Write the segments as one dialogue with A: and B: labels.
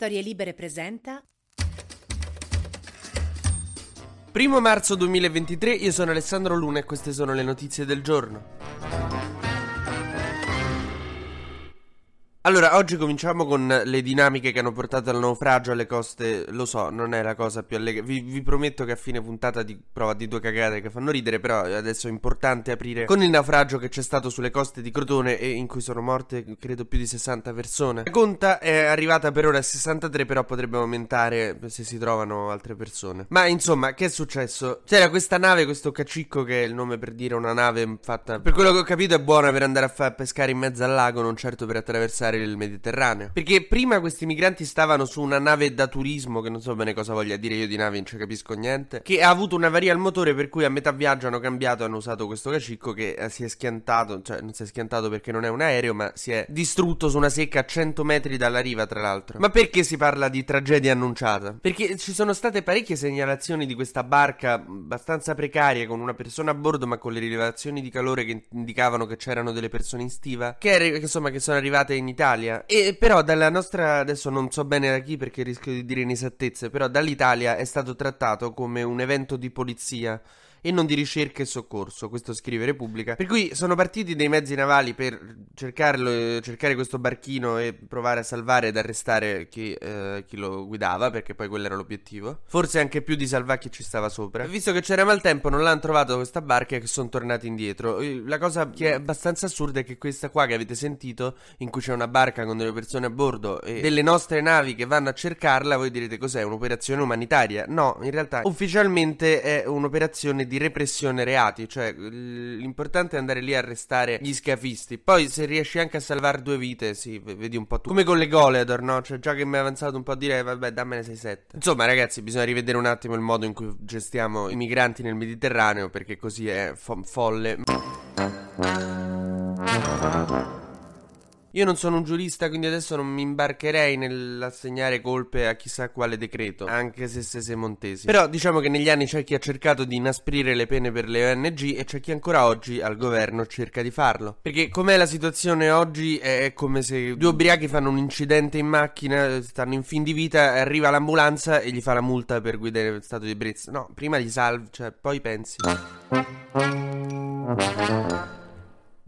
A: Storie Libere presenta.
B: Primo marzo 2023, io sono Alessandro Luna e queste sono le notizie del giorno. Allora, oggi cominciamo con le dinamiche che hanno portato al naufragio alle coste. Lo so, non è la cosa più allegre. Vi, vi, prometto che a fine puntata di prova di due cagate che fanno ridere, però adesso è importante aprire con il naufragio che c'è stato sulle coste di Crotone e in cui sono morte, credo, più di 60 persone. La conta è arrivata per ora a 63, però potrebbe aumentare se si trovano altre persone. Ma insomma, che è successo? C'era questa nave, questo cacicco che è il nome per dire una nave fatta... Per quello che ho capito è buona per andare a far pescare in mezzo al lago, non certo per attraversare mare del Mediterraneo. Perché prima questi migranti stavano su una nave da turismo, che non so bene cosa voglia dire io di nave, non ci capisco niente, che ha avuto una al motore per cui a metà viaggio hanno cambiato, hanno usato questo cacicco che eh, si è schiantato, cioè non si è schiantato perché non è un aereo, ma si è distrutto su una secca a 100 metri dalla riva, tra l'altro. Ma perché si parla di tragedia annunciata? Perché ci sono state parecchie segnalazioni di questa barca abbastanza precaria con una persona a bordo, ma con le rilevazioni di calore che indicavano che c'erano delle persone in stiva, che, insomma che sono arrivate in Italia dall'Italia. E però dalla nostra, adesso non so bene da chi perché rischio di dire inesattezze, però dall'Italia è stato trattato come un evento di polizia e non di ricerca e soccorso, questo scrive Repubblica. Per cui sono partiti dei mezzi navali per cercarlo, cercare questo barchino e provare a salvare ed arrestare chi, eh, chi, lo guidava, perché poi quello era l'obiettivo. Forse anche più di salvare chi ci stava sopra. Visto che c'era maltempo, non l'hanno trovato questa barca e sono tornati indietro. La cosa che è abbastanza assurda è che questa qua che avete sentito, in cui c'è una barca con delle persone a bordo e delle nostre navi che vanno a cercarla, voi direte cos'è? Un'operazione umanitaria? No, in realtà ufficialmente è un'operazione di repressione reati, cioè l'importante è andare lì a arrestare gli scafisti. Poi se riesci anche a salvare due vite, sì, vedi un po' tu. Come con le Goleador, no? Cioè già che mi è avanzato un po' a dire, vabbè, dammene 6-7. Insomma, ragazzi, bisogna rivedere un attimo il modo in cui gestiamo i migranti nel Mediterraneo, perché così è fo- folle. Io non sono un giurista, quindi adesso non mi imbarcherei nell'assegnare colpe a chissà quale decreto, anche se se montesi. Però diciamo che negli anni c'è chi ha cercato di inasprire le pene per le ONG e c'è chi ancora oggi al governo cerca di farlo. Perché com'è la situazione oggi è come se due ubriachi fanno un incidente in macchina, stanno in fin di vita, arriva l'ambulanza e gli fa la multa per guidare in stato di ebbrezza. No, prima gli salvi, cioè poi pensi.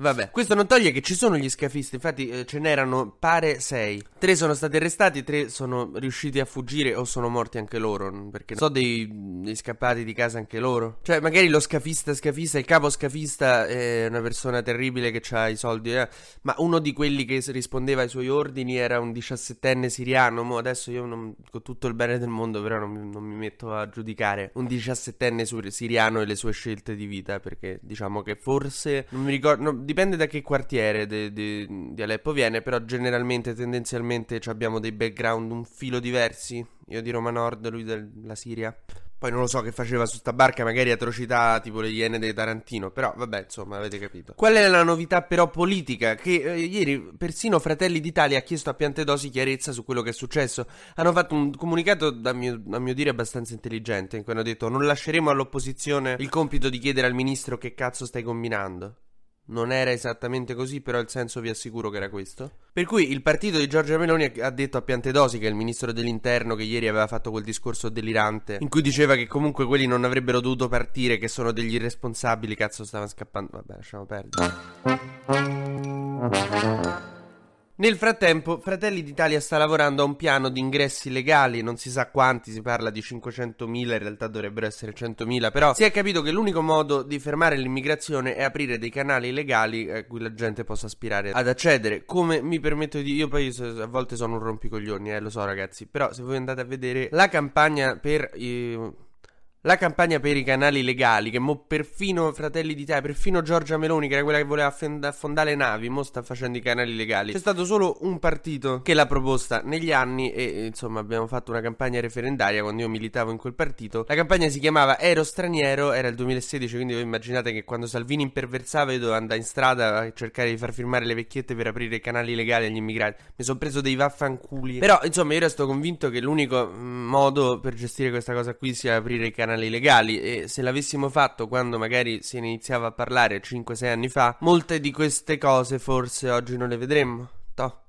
B: Vabbè, questo non toglie che ci sono gli scafisti, infatti eh, ce n'erano pare sei. Tre sono stati arrestati, tre sono riusciti a fuggire o sono morti anche loro, perché so dei, dei scappati di casa anche loro. Cioè, magari lo scafista scafista, il capo scafista è una persona terribile che ha i soldi, eh, ma uno di quelli che rispondeva ai suoi ordini era un diciassettenne siriano, mo adesso io non, con tutto il bene del mondo però non, non mi metto a giudicare un diciassettenne siriano e le sue scelte di vita, perché diciamo che forse, non mi ricordo... No, dipende da che quartiere de, de, di Aleppo viene, però generalmente, tendenzialmente abbiamo dei background un filo diversi. Io di Roma Nord, lui della Siria. Poi non lo so che faceva su sta barca, magari atrocità tipo le iene di Tarantino, però vabbè, insomma, avete capito. Qual è la novità però politica? Che eh, ieri persino Fratelli d'Italia ha chiesto a Piantedosi chiarezza su quello che è successo. Hanno fatto un comunicato, a mio, a mio dire, abbastanza intelligente, in cui hanno detto non lasceremo all'opposizione il compito di chiedere al ministro che cazzo stai combinando. Non era esattamente così, però il senso vi assicuro che era questo. Per cui il partito di Giorgia Meloni ha detto a Piantedosi, che è il ministro dell'interno, che ieri aveva fatto quel discorso delirante, in cui diceva che comunque quelli non avrebbero dovuto partire, che sono degli irresponsabili, cazzo stavano scappando. Vabbè, lasciamo perdere. Nel frattempo, Fratelli d'Italia sta lavorando a un piano di ingressi legali, non si sa quanti, si parla di 500.000, in realtà dovrebbero essere 100.000, però si è capito che l'unico modo di fermare l'immigrazione è aprire dei canali legali a cui la gente possa aspirare ad accedere. Come mi permetto di io poi a volte sono un rompicoglioni, eh, lo so ragazzi, però se voi andate a vedere la campagna per... Eh, la campagna per i canali legali, che mo perfino Fratelli d'Italia, perfino Giorgia Meloni, che era quella che voleva affondare navi, mo sta facendo i canali legali. C'è stato solo un partito che l'ha proposta negli anni e insomma abbiamo fatto una campagna referendaria quando io militavo in quel partito. La campagna si chiamava Ero straniero, era il 2016, quindi voi immaginate che quando Salvini imperversava io dovevo andare in strada a cercare di far firmare le vecchiette per aprire i canali legali agli immigrati. Mi sono preso dei vaffanculi. Però insomma io resto convinto che l'unico mm, modo per gestire questa cosa qui sia aprire i canali canali legali e se l'avessimo fatto quando magari si iniziava a parlare 5-6 anni fa, molte di queste cose forse oggi non le vedremmo. Toh.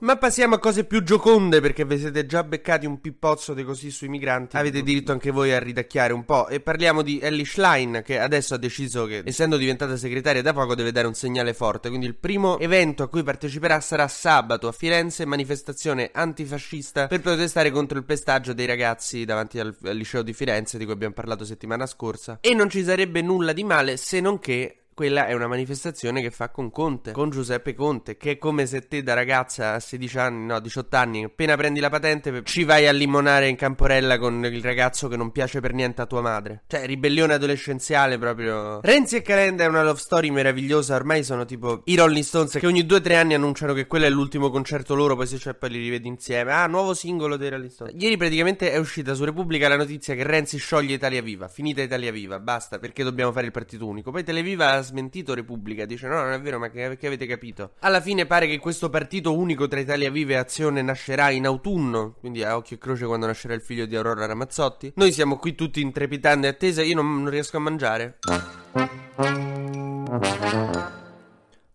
B: Ma passiamo a cose più gioconde perché vi siete già beccati un pippozzo di così sui migranti. Avete diritto anche voi a ridacchiare un po'. E parliamo di Ellie Schlein che adesso ha deciso che essendo diventata segretaria da poco deve dare un segnale forte. Quindi il primo evento a cui parteciperà sarà sabato a Firenze, manifestazione antifascista per protestare contro il pestaggio dei ragazzi davanti al, al liceo di Firenze di cui abbiamo parlato settimana scorsa. E non ci sarebbe nulla di male se non che quella è una manifestazione che fa con Conte, con Giuseppe Conte, che è come se te da ragazza a 16 anni, no, 18 anni, appena prendi la patente ci vai a limonare in camporella con il ragazzo che non piace per niente a tua madre. Cioè, ribellione adolescenziale proprio. Renzi e Calenda è una love story meravigliosa, ormai sono tipo i Rolling Stones che ogni 2-3 anni annunciano che quello è l'ultimo concerto loro, poi se c'è poi li rivedi insieme. Ah, nuovo singolo dei Rolling Stones. Ieri praticamente è uscita su Repubblica la notizia che Renzi scioglie Italia Viva, finita Italia Viva, basta, perché dobbiamo fare il partito unico. Poi Televiva smentito Repubblica, dice no, non è vero, ma che, che, avete capito? Alla fine pare che questo partito unico tra Italia Viva e Azione nascerà in autunno, quindi a occhio e croce quando nascerà il figlio di Aurora Ramazzotti. Noi siamo qui tutti in trepidante attesa, io non, non riesco a mangiare.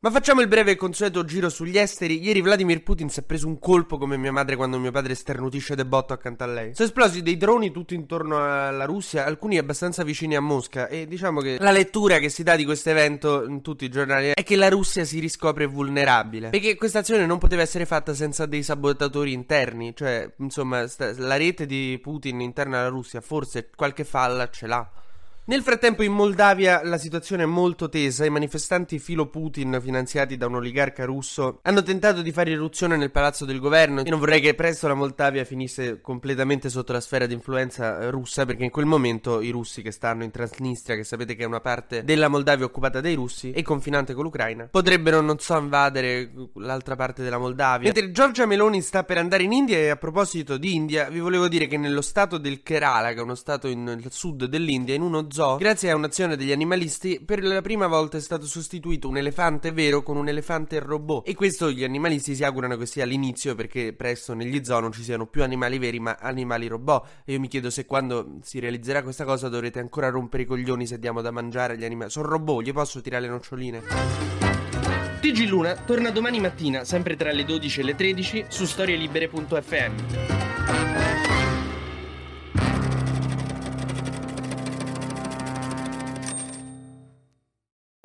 B: Ma facciamo il breve e consueto giro sugli esteri. Ieri Vladimir Putin si è preso un colpo come mia madre quando mio padre sternutisce de botto accanto a lei. Sono esplosi dei droni tutto intorno alla Russia, alcuni abbastanza vicini a Mosca. E diciamo che la lettura che si dà di questo evento in tutti i giornali è che la Russia si riscopre vulnerabile. Perché questa azione non poteva essere fatta senza dei sabotatori interni. Cioè, insomma, la rete di Putin interna alla Russia forse qualche falla ce l'ha. Nel frattempo in Moldavia la situazione è molto tesa, i manifestanti filo Putin finanziati da un oligarca russo hanno tentato di fare irruzione nel palazzo del governo. Io non vorrei che presto la Moldavia finisse completamente sotto la sfera di influenza eh, russa perché in quel momento i russi che stanno in Transnistria, che sapete che è una parte della Moldavia occupata dai russi e confinante con l'Ucraina, potrebbero non so invadere l'altra parte della Moldavia. Mentre Giorgia Meloni sta per andare in India e a proposito di India vi volevo dire che nello stato del Kerala, che è uno stato in, nel sud dell'India, in uno zoo zoo, grazie a un'azione degli animalisti, per la prima volta è stato sostituito un elefante vero con un elefante robot. E questo gli animalisti si augurano che sia l'inizio perché presto negli zoo non ci siano più animali veri ma animali robot. E io mi chiedo se quando si realizzerà questa cosa dovrete ancora rompere i coglioni se diamo da mangiare agli animali. Sono robot, gli posso tirare le noccioline? TG Luna torna domani mattina, sempre tra le 12 e le 13, su storielibere.fm.